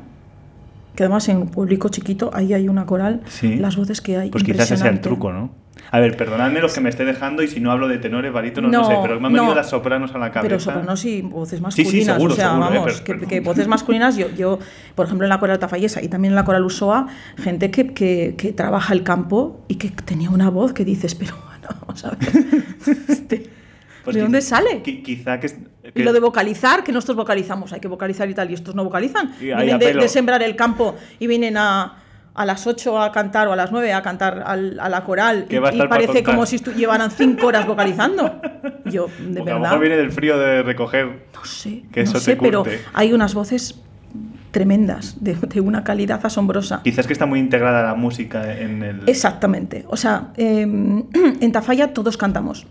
Que además en un pueblico chiquito, ahí hay una coral,
Sí.
las voces que hay.
Pues quizás ese sea el truco, ¿no? A ver, perdonadme los que me esté dejando y si no hablo de tenores, barítonos, no,
No,
sé, pero me han venido
no.
las sopranos a la cabeza.
Pero sopranos y voces
Sí,
masculinas.
sí, seguro,
o sea,
seguro, eh,
vamos,
pero-
que, voces masculinas, yo, yo, por ejemplo, en la coral tafallesa y también en la coral usoa, gente que, que, que trabaja el campo y que tenía una voz que dices, pero bueno, vamos a ver. este,
Pues
¿De dónde sale?
qui- quizá que,
Y lo de vocalizar, que nosotros vocalizamos, hay que vocalizar y tal, y estos no vocalizan.
Y
Vienen de, sembrar el campo y vienen a, a las 8 a cantar o a las 9 a cantar al- a la coral y, parece como si llevaran 5 horas vocalizando. Yo, de
porque a lo
verdad.
mejor viene del frío de recoger.
No sé,
Que
no
eso
sé,
te
pero hay unas voces tremendas, de, de una calidad asombrosa.
Quizás que está muy integrada la música en el...
Exactamente. O sea, eh, en Tafalla todos cantamos.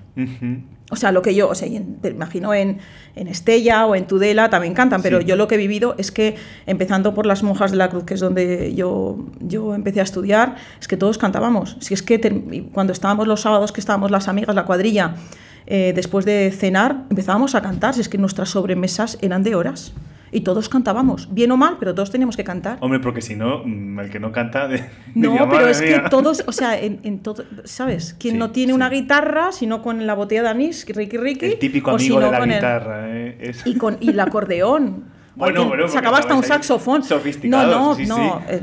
O sea, lo que yo, o sea, te imagino en, en Estella o en Tudela también cantan, pero
Sí.
yo lo que he vivido es que, empezando por las monjas de la cruz, que es donde yo, yo empecé a estudiar, es que todos cantábamos. Si es que cuando estábamos los sábados, que estábamos las amigas, la cuadrilla, eh, después de cenar, empezábamos a cantar, si es que nuestras sobremesas eran de horas. Y todos cantábamos, bien o mal, pero todos teníamos que cantar.
Hombre, porque si no, mm, el que no canta... de-
No, pero
"Madre
es que
mía".
todos, o sea, en, en todo, ¿sabes? Quien
Sí,
no tiene
sí.
una guitarra, sino con la botella de anís, Ricky Ricky.
El típico amigo
no
de la
con el-
guitarra. ¿eh? Es-
y con y el acordeón.
Bueno, bueno,
se
porque
acaba hasta un saxofón. No,
sofisticados,
no,
sí,
no. eh,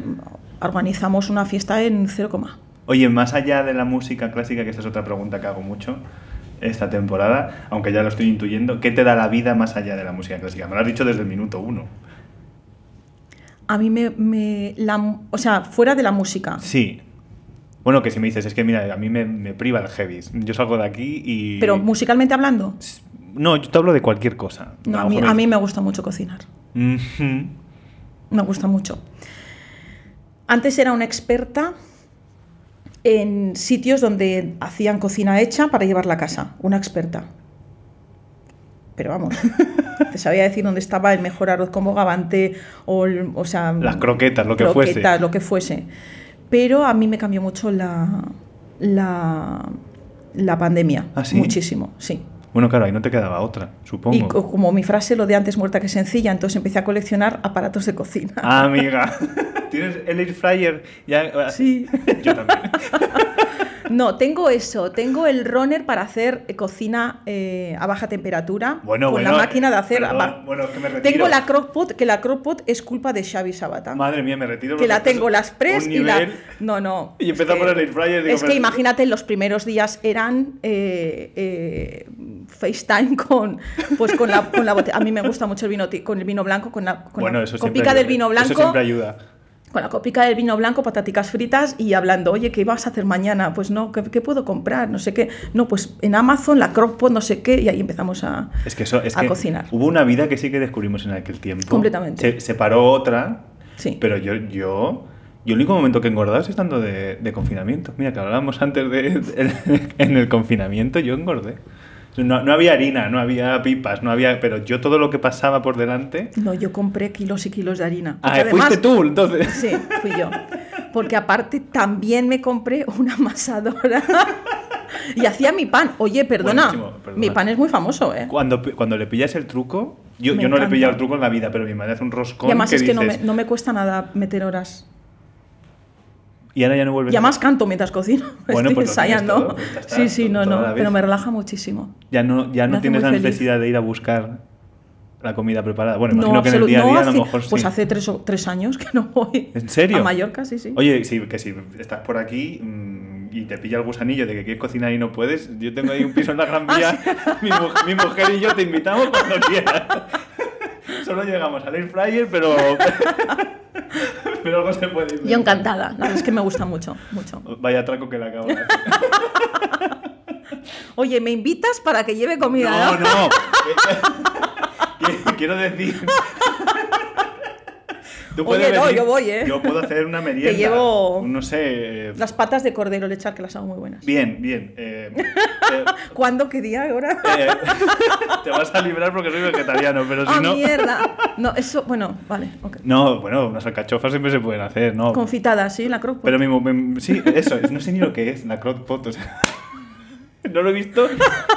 organizamos una fiesta en cero coma.
Oye, más allá de la música clásica, que esta es otra pregunta que hago mucho esta temporada, aunque ya lo estoy intuyendo, ¿qué te da la vida más allá de la música clásica? Me lo has dicho desde el minuto uno.
A mí me, me- la, o sea, fuera de la música.
Sí. Bueno, que si me dices, es que mira, a mí me, me priva el heavy. Yo salgo de aquí y...
Pero musicalmente hablando,
No, yo te hablo de cualquier cosa.
no, a, mí, a
me
mí me gusta mucho cocinar. Me gusta mucho. Antes era una experta en sitios donde hacían cocina hecha para llevarla a casa. Una experta. Pero vamos, te sabía decir dónde estaba el mejor arroz con bogavante o, el- o sea,
Las croquetas, lo que
croquetas,
fuese.
lo que fuese. Pero a mí me cambió mucho la, la, la pandemia.
¿Ah, sí?
Muchísimo, sí.
Bueno, claro, ahí no te quedaba otra, supongo.
Y co- como mi frase, lo de antes muerta que sencilla, entonces empecé a coleccionar aparatos de cocina.
Ah, amiga. ¿Tienes el air fryer? Ya...
Sí.
Yo también.
No, tengo eso. Tengo el runner para hacer cocina eh, a baja temperatura.
Bueno,
con
bueno,
la máquina de hacer.
perdón, bueno, que me retiro.
tengo la crockpot, que la crockpot es culpa de Xavi Sabata.
Madre mía, me retiro.
que la tengo las press y la. No, no.
Y empezó a poner el air fryer, digo,
es que imagínate, los primeros días eran eh, eh, FaceTime con, pues con la, con la botella. A mí me gusta mucho el vino, con el vino blanco, con la, con
Bueno,
la copica del vino blanco.
Eso siempre ayuda.
Con la copica del vino blanco, pataticas fritas y hablando, oye, ¿qué vas a hacer mañana? Pues no, ¿qué, qué puedo comprar? No sé qué. No, pues en Amazon, la crockpot, no sé qué, y ahí empezamos a,
Es que eso es
a
que
cocinar.
Hubo una vida que sí que descubrimos en aquel tiempo.
Completamente.
Se, se paró otra,
Sí.
pero yo, yo, yo el único momento que he engordado es estando de, de confinamiento. Mira, que hablábamos antes de, en el confinamiento, yo engordé. No, no había harina, no había pipas, no había, pero yo todo lo que pasaba por delante.
No, yo compré kilos y kilos de harina.
Ah, fuiste tú, entonces.
Sí, fui yo. Porque aparte también me compré una amasadora y hacía mi pan. Oye, perdona, mi pan es muy famoso, ¿eh?
Cuando, cuando le pillas el truco, yo, yo no le he pillado el truco en la vida, pero mi madre hace un roscón.
Y además
que
es que no me, no me cuesta nada meter horas.
Y ahora ya no vuelves
Y además canto mientras cocino.
Bueno,
Estoy
pues
ensayando.
todo, pues está,
sí, sí, no, no. Pero me relaja muchísimo.
Ya no, ya no
hace
tienes la
feliz.
necesidad de ir a buscar la comida preparada. Bueno, imagino
no,
que en el día a
no,
día a lo
hace-
mejor sí.
Pues hace tres, o- tres años que no voy.
¿En serio?
A Mallorca, sí, sí.
Oye, sí, que si estás por aquí mm, y te pilla el gusanillo de que quieres cocinar y no puedes, yo tengo ahí un piso en la Gran
Ah,
Vía, mi, mu- mi mujer y yo te invitamos cuando quieras. Solo llegamos al air fryer, pero, pero algo se puede
Yo
inventar.
encantada. La verdad es que me gusta mucho, mucho.
Vaya traco que le acabo de hacer.
Oye, ¿me invitas para que lleve comida?
No,
no?
no. Quiero- Quiero decir. Tú
Oye, no,
venir,
yo voy, ¿eh?
Yo puedo hacer una merienda.
llevo
No sé.
Las patas de cordero lechar que las hago muy buenas.
Bien, bien. eh, eh,
¿Cuándo? ¿Qué día? ¿Ahora?
eh, te vas a librar porque soy vegetariano, pero si
¡Ah,
no.
mierda! No, eso, bueno, vale, ok.
No, bueno, unas alcachofas siempre se pueden hacer, ¿no?
Confitadas, ¿sí? La crockpot.
Pero mi, mo- mi- sí, eso, es, no sé ni lo que es, la crockpot, o sea, no lo he visto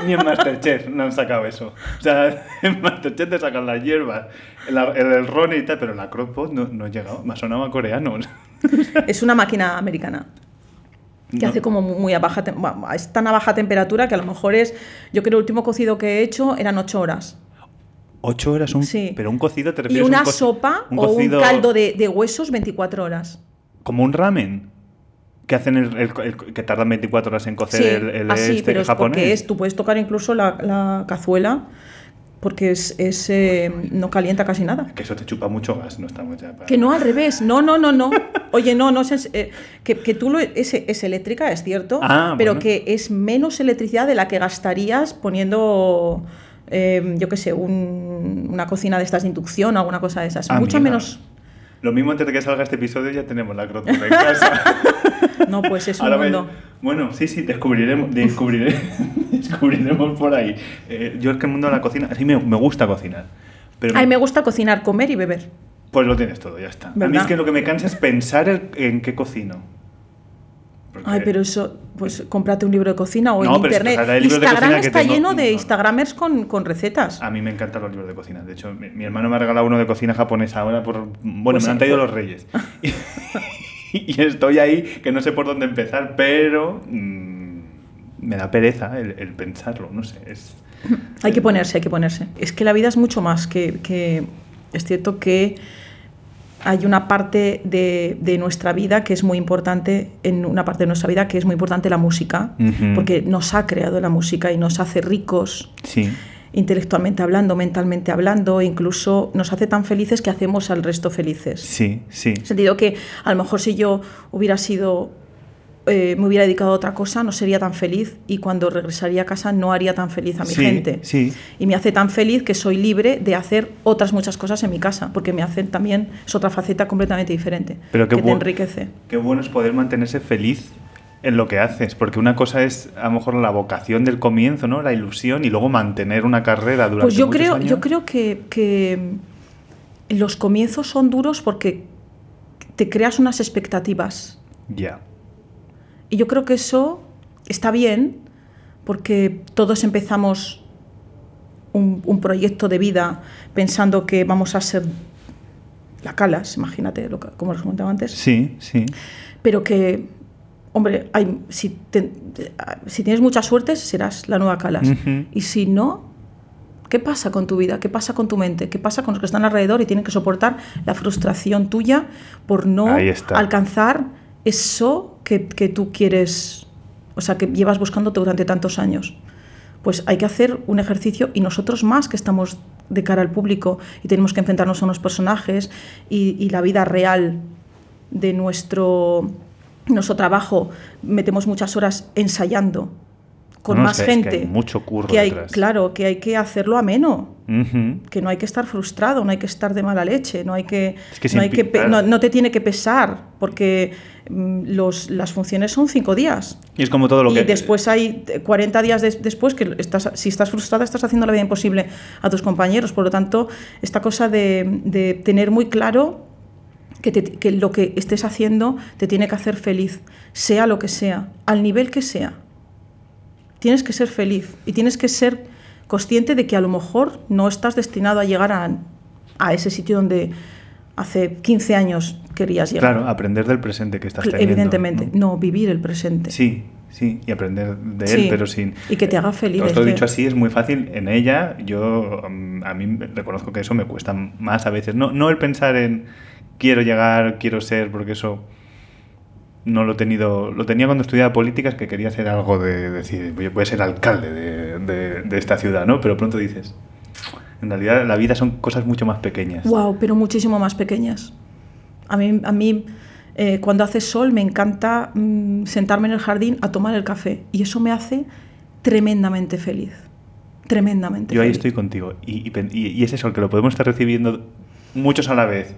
ni en Masterchef, no han sacado eso. O sea, en Masterchef te sacan las hierbas, el, el, el ron y tal, pero la crockpot no, no he llegado, me ha sonado a coreano.
Es una máquina americana que
No.
hace como muy a baja bueno, es tan a baja temperatura que a lo mejor es yo creo el último cocido que he hecho eran ocho horas
Ocho horas, un,
Sí.
pero un cocido te
y
a
una
un
sopa
un
o un caldo de, de huesos 24 horas
Como un ramen, que hacen el, el- el- que tardan 24 horas en cocer
sí
el, el
así
este
pero es
japonés.
porque es tú puedes tocar incluso la, la cazuela porque es, es, eh, no calienta casi nada
Que eso te chupa mucho gas, no estamos ya para...
Que no, al revés. No, no, no, no. Oye, no, no es. eh, que, que tú lo, es, es eléctrica, es cierto.
Ah,
pero
bueno.
que es menos electricidad de la que gastarías poniendo. eh, yo qué sé, un- una cocina de estas de inducción o alguna cosa de esas. Mucho
Amiga.
menos.
Lo mismo antes de que salga este episodio ya tenemos la crockpot en casa.
No, pues es un
Ahora
mundo.
bueno, sí, sí, descubriremos, descubriré- descubriremos por ahí. Eh, yo es que el mundo de la cocina, sí me, me gusta cocinar. Pero
A mí me gusta cocinar, comer y beber.
Pues lo tienes todo, ya está. A mí es que lo que me cansa es pensar el- en qué cocino. Porque-
Ay, pero eso, pues cómprate un libro de cocina o
No,
en
pero es que
internet.
el libro de
Instagram
cocina
está lleno de
no.
Instagramers con, con recetas.
A mí me encantan los libros de cocina. De hecho, mi, mi hermano me ha regalado uno de cocina japonesa ahora por... Bueno,
Pues
me han traído
pues-
los reyes. y, estoy ahí que no sé por dónde empezar, pero mm, me da pereza el, el pensarlo, no sé. Es,
Hay que ponerse, hay que ponerse. Es que la vida es mucho más que... que- es cierto que hay una parte de, de nuestra vida que es muy importante, en una parte de nuestra vida que es muy importante la música, porque nos ha creado la música y nos hace ricos
sí.
intelectualmente hablando, mentalmente hablando, incluso nos hace tan felices que hacemos al resto felices.
Sí, sí.
En el sentido que a lo mejor si yo hubiera sido, eh, me hubiera dedicado a otra cosa, no sería tan feliz y cuando regresaría a casa no haría tan feliz a mi
Sí,
gente.
sí.
Y me hace tan feliz que soy libre de hacer otras muchas cosas en mi casa, porque me hacen también, es otra faceta completamente diferente,
Pero qué
que te enriquece.
Qué bueno es poder mantenerse feliz en lo que haces, porque una cosa es a lo mejor la vocación del comienzo, ¿no? La ilusión y luego mantener una carrera durante
Pues yo
muchos
creo,
años.
yo creo que, que los comienzos son duros porque te creas unas expectativas.
Ya.
Y yo creo que eso está bien porque todos empezamos un, un proyecto de vida pensando que vamos a ser la calas, imagínate, lo que- como les comentaba antes,
Sí, sí.
pero que hombre, hay, si, te- si tienes mucha suerte, serás la nueva Calas. Y si no, ¿qué pasa con tu vida? ¿Qué pasa con tu mente? ¿Qué pasa con los que están alrededor y tienen que soportar la frustración tuya por no alcanzar eso que, tú quieres, o sea, que llevas buscando durante tantos años? Pues hay que hacer un ejercicio y nosotros más que estamos de cara al público y tenemos que enfrentarnos a unos personajes y, y la vida real de nuestro, nuestro trabajo, metemos muchas horas ensayando con
No, es
más
que- es que
gente.
hay mucho curro
que hay-
detrás.
Claro, que hay que hacerlo ameno
Ujú.
que no hay que estar frustrado, no hay que estar de mala leche, no hay que,
Es que
no, hay que no, no te tiene que pesar, porque mm, los, las funciones son cinco días.
Y es como todo lo
y
que...
después hay eh, 40 días des- después que estás, si estás frustrada estás haciendo la vida imposible a tus compañeros. Por lo tanto, esta cosa de, de tener muy claro que, te- que lo que estés haciendo te tiene que hacer feliz, sea lo que sea, al nivel que sea. Tienes que ser feliz y tienes que ser consciente de que a lo mejor no estás destinado a llegar a, a ese sitio donde hace 15 años querías llegar.
Claro, aprender del presente que estás teniendo.
Evidentemente,
¿no?
no, vivir el presente.
Sí, sí, y aprender de
Sí,
él, pero sin...
y que te haga feliz,
Os
es
lo he
que-
dicho así, es muy fácil. En ella, yo, mm, a mí reconozco que eso me cuesta más a veces. No, no el pensar en quiero llegar, quiero ser, porque eso no lo he tenido... Lo tenía cuando estudiaba políticas, que quería ser algo de decir, voy a ser alcalde de, de- de esta ciudad, ¿no? Pero pronto dices, en realidad la vida son cosas mucho más pequeñas.
Wow, pero muchísimo más pequeñas. A mí, a mí eh, cuando hace sol me encanta mm, sentarme en el jardín a tomar el café y eso me hace tremendamente feliz. Tremendamente
Yo ahí estoy contigo. Y, y- y es eso, que lo podemos estar recibiendo muchos a la vez.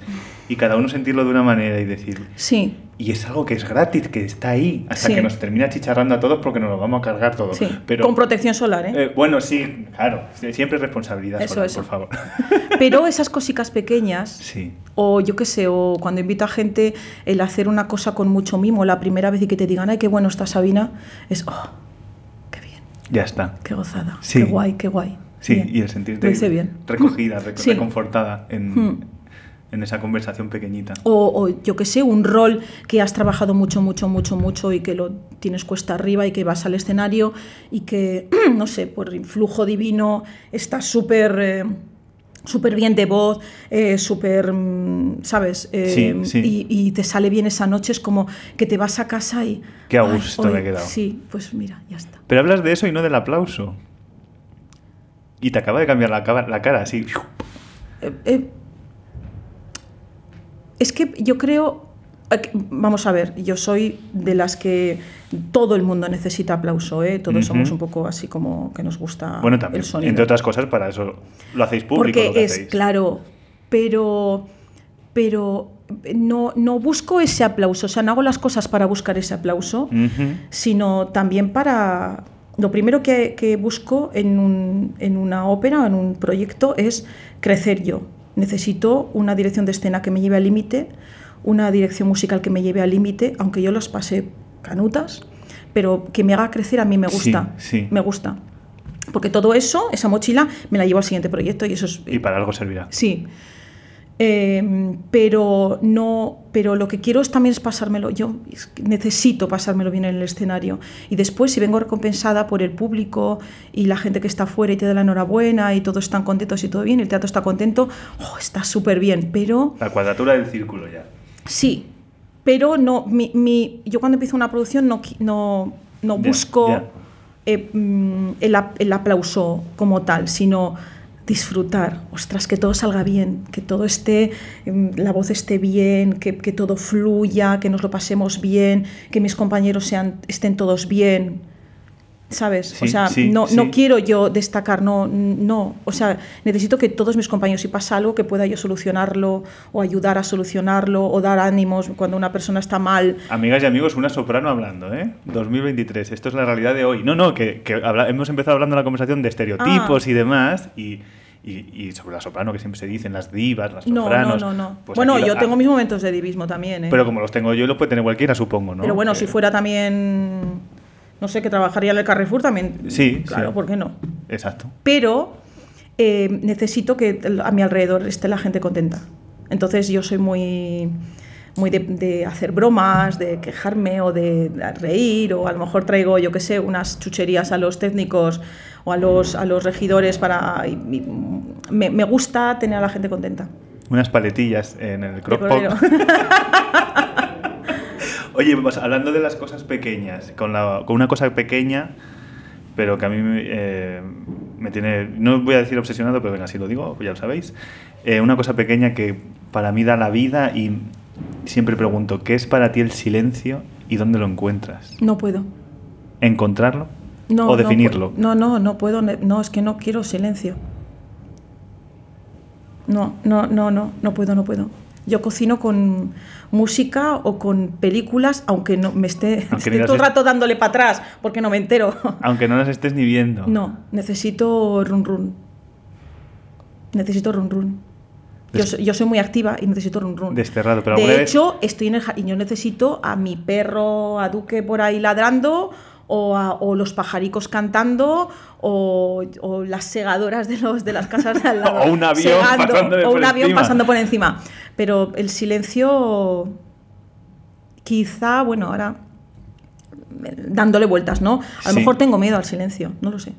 Y cada uno sentirlo de una manera y decir...
Sí,
Y es algo que es gratis, que está ahí, hasta
Sí.
que nos termina chicharrando a todos porque nos lo vamos a cargar todo.
sí.
Pero,
Con protección solar, ¿eh?
eh, bueno, sí, claro. Siempre responsabilidad
Eso,
solar,
eso.
por favor.
Pero esas cositas pequeñas,
sí.
o yo qué sé, o cuando invito a gente el hacer una cosa con mucho mimo la primera vez y que te digan, ay, qué bueno está Sabina, es, oh, qué bien,
Ya está.
qué gozada,
Sí.
qué guay, qué guay.
Sí,
Bien.
y el sentirte
bien.
recogida, rec-
Sí.
reconfortada en,
Hmm.
en esa conversación pequeñita.
O, o, yo que sé, un rol que has trabajado mucho, mucho, mucho, mucho y que lo tienes cuesta arriba y que vas al escenario y que, no sé, por influjo divino estás súper... eh, súper bien de voz, eh, súper, mm, ¿sabes? Eh,
Sí, sí.
Y, y te sale bien esa noche, es como que te vas a casa y...
Qué a
"Ay,
gusto me he quedado".
Sí, pues mira, ya está.
Pero hablas de eso y no del aplauso. Y te acaba de cambiar la, la cara así.
Eh, eh, es que yo creo, eh, vamos a ver, yo soy de las que todo el mundo necesita aplauso, ¿eh? todos somos un poco así como que nos gusta
Bueno, también,
el sonido.
entre otras cosas, para eso lo hacéis público.
Porque
lo que
es
hacéis.
claro, pero, pero no, no busco ese aplauso, o sea, no hago las cosas para buscar ese aplauso, sino también para... Lo primero que, que busco en, un- en una ópera o en un proyecto es crecer yo. Necesito una dirección de escena que me lleve al límite, una dirección musical que me lleve al límite, aunque yo las pase canutas, pero que me haga crecer a mí me
Sí,
gusta.
sí.
Me gusta. Porque todo eso, esa mochila, me la llevo al siguiente proyecto y eso es...
Y para algo servirá.
Sí. Eh, pero no pero lo que quiero es también es pasármelo yo necesito pasármelo bien en el escenario y después si vengo recompensada por el público y la gente que está afuera y te da la enhorabuena y todos están contentos y todo bien el teatro está contento oh, está súper bien pero
La cuadratura del círculo ya.
sí pero no mi, mi- yo cuando empiezo una producción no no, no busco
ya.
eh, mm, el, el aplauso como tal, sino disfrutar, ostras, que todo salga bien, que todo esté, em, la voz esté bien, que, que todo fluya, que nos lo pasemos bien, que mis compañeros sean, estén todos bien. ¿Sabes? o sea,
sí,
no,
sí.
no quiero yo destacar, no, no. O sea, necesito que todos mis compañeros, si pasa algo, que pueda yo solucionarlo o ayudar a solucionarlo o dar ánimos cuando una persona está mal.
Amigas y amigos, una soprano hablando, ¿eh? 2023. Esto es la realidad de hoy. No, no, que, que habla- hemos empezado hablando en la conversación de estereotipos
Ah.
y demás. Y, y- y sobre la soprano, que siempre se dicen, las divas, las
No,
sopranos.
no, no, no.
Pues
bueno,
aquí
yo
lo-
tengo
ah,
mis momentos de divismo también, ¿eh?
Pero como los tengo yo, los puede tener cualquiera, supongo, ¿no?
Pero bueno,
Que-
si fuera también, no sé, que trabajaría en el Carrefour también.
Sí,
Claro,
sí.
¿por qué no?
Exacto.
Pero eh, necesito que a mi alrededor esté la gente contenta. Entonces yo soy muy, muy de, de hacer bromas, de quejarme o de, de reír, o a lo mejor traigo, yo qué sé, unas chucherías a los técnicos o a los, a los regidores para... y- y me, me gusta tener a la gente contenta.
Unas paletillas en el crockpot. Oye, pues hablando de las cosas pequeñas, con, la- con una cosa pequeña, pero que a mí me, eh, me tiene, no voy a decir obsesionado, pero venga, si lo digo, ya lo sabéis. Eh, una cosa pequeña que para mí da la vida y siempre pregunto, ¿qué es para ti el silencio y dónde lo encuentras?
No puedo.
¿Encontrarlo
No,
o
no
definirlo?
No, no, no puedo. No, es que no quiero silencio. No, no, no, no, no puedo, no puedo. Yo cocino con música o con películas, aunque no me esté,
Aunque
esté todo el rato dándole para atrás, porque no me entero.
Aunque no las estés ni viendo.
No, necesito run run. Necesito run run. Yo
Des-
yo soy muy activa y necesito run run.
Desterrado, pero
de
vez-
hecho, estoy en el jardín. Yo necesito a mi perro, a Duque por ahí ladrando, o, a- o los pajaricos cantando, o, o las segadoras de, los, de las casas de al lado.
O un avión pasándole
o
por
un avión
encima.
pasando por encima. Pero el silencio, quizá, bueno, ahora eh, dándole vueltas, ¿no? A lo
Sí.
mejor tengo miedo al silencio, no lo sé.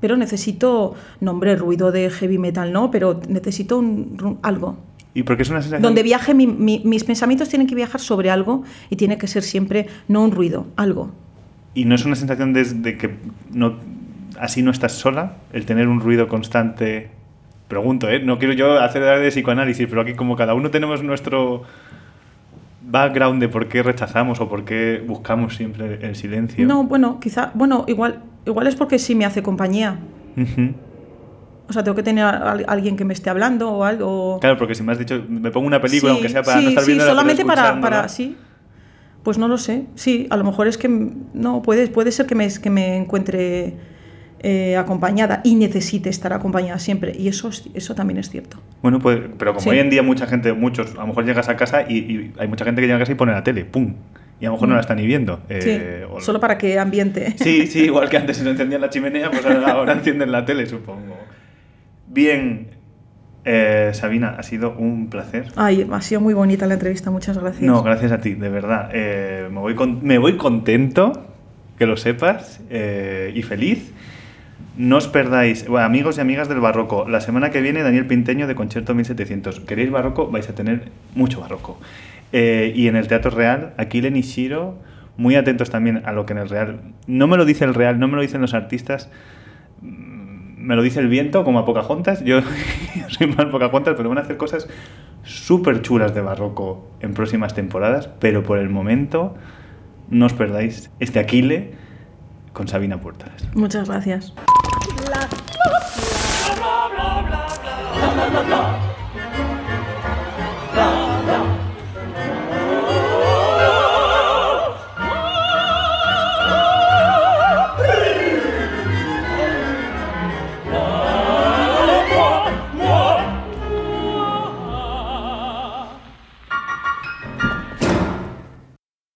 Pero necesito, no hombre, ruido de heavy metal, ¿no? Pero necesito un, algo.
Y porque es una sensación...
Donde viaje, mi- mi- mis pensamientos tienen que viajar sobre algo y tiene que ser siempre no un ruido, algo.
Y no es una sensación de, de que no, así no estás sola, el tener un ruido constante. Pregunto, ¿eh? No quiero yo hacer de psicoanálisis, pero aquí como cada uno tenemos nuestro background de por qué rechazamos o por qué buscamos siempre el silencio.
No, bueno, quizá, bueno, igual, igual es porque sí me hace compañía. O sea, tengo que tener a, alguien que me esté hablando o algo.
Claro, porque si me has dicho, me pongo una película,
Sí,
aunque sea para
sí,
no estar
sí,
viendo
solamente para, para, sí. Pues no lo sé. Sí, a lo mejor es que no puede, puede ser que me, que me encuentre eh, acompañada y necesite estar acompañada siempre. Y eso, es- eso también es cierto.
Bueno, pues, pero como
Sí.
hoy en día mucha gente, muchos, a lo mejor llegas a casa y, y hay mucha gente que llega a casa y pone la tele, ¡pum! Y a lo mejor no la está ni viendo. eh,
sí,
o-
solo para que ambiente.
Sí, sí, igual que antes se encendían la chimenea, pues ahora, ahora encienden la tele, supongo. Bien, eh, Sabina, ha sido un placer.
Ay, ha sido muy bonita la entrevista, muchas gracias.
No, gracias a ti, de verdad. Eh, me, voy con- me voy contento, que lo sepas, eh, y feliz. No os perdáis, bueno, amigos y amigas del barroco, la semana que viene Daniel Pinteño de Concierto 1700. ¿Queréis barroco? Vais a tener mucho barroco. Y en el Teatro Real, Aquile Nishiro, muy atentos también a lo que en el Real... No me lo dice el Real, no me lo dicen los artistas, me lo dice el viento, como a Pocahontas. Yo, yo soy más Pocahontas, pero van a hacer cosas súper chulas de barroco en próximas temporadas. Pero por el momento, no os perdáis este Aquile con Sabina Puertas.
Muchas gracias.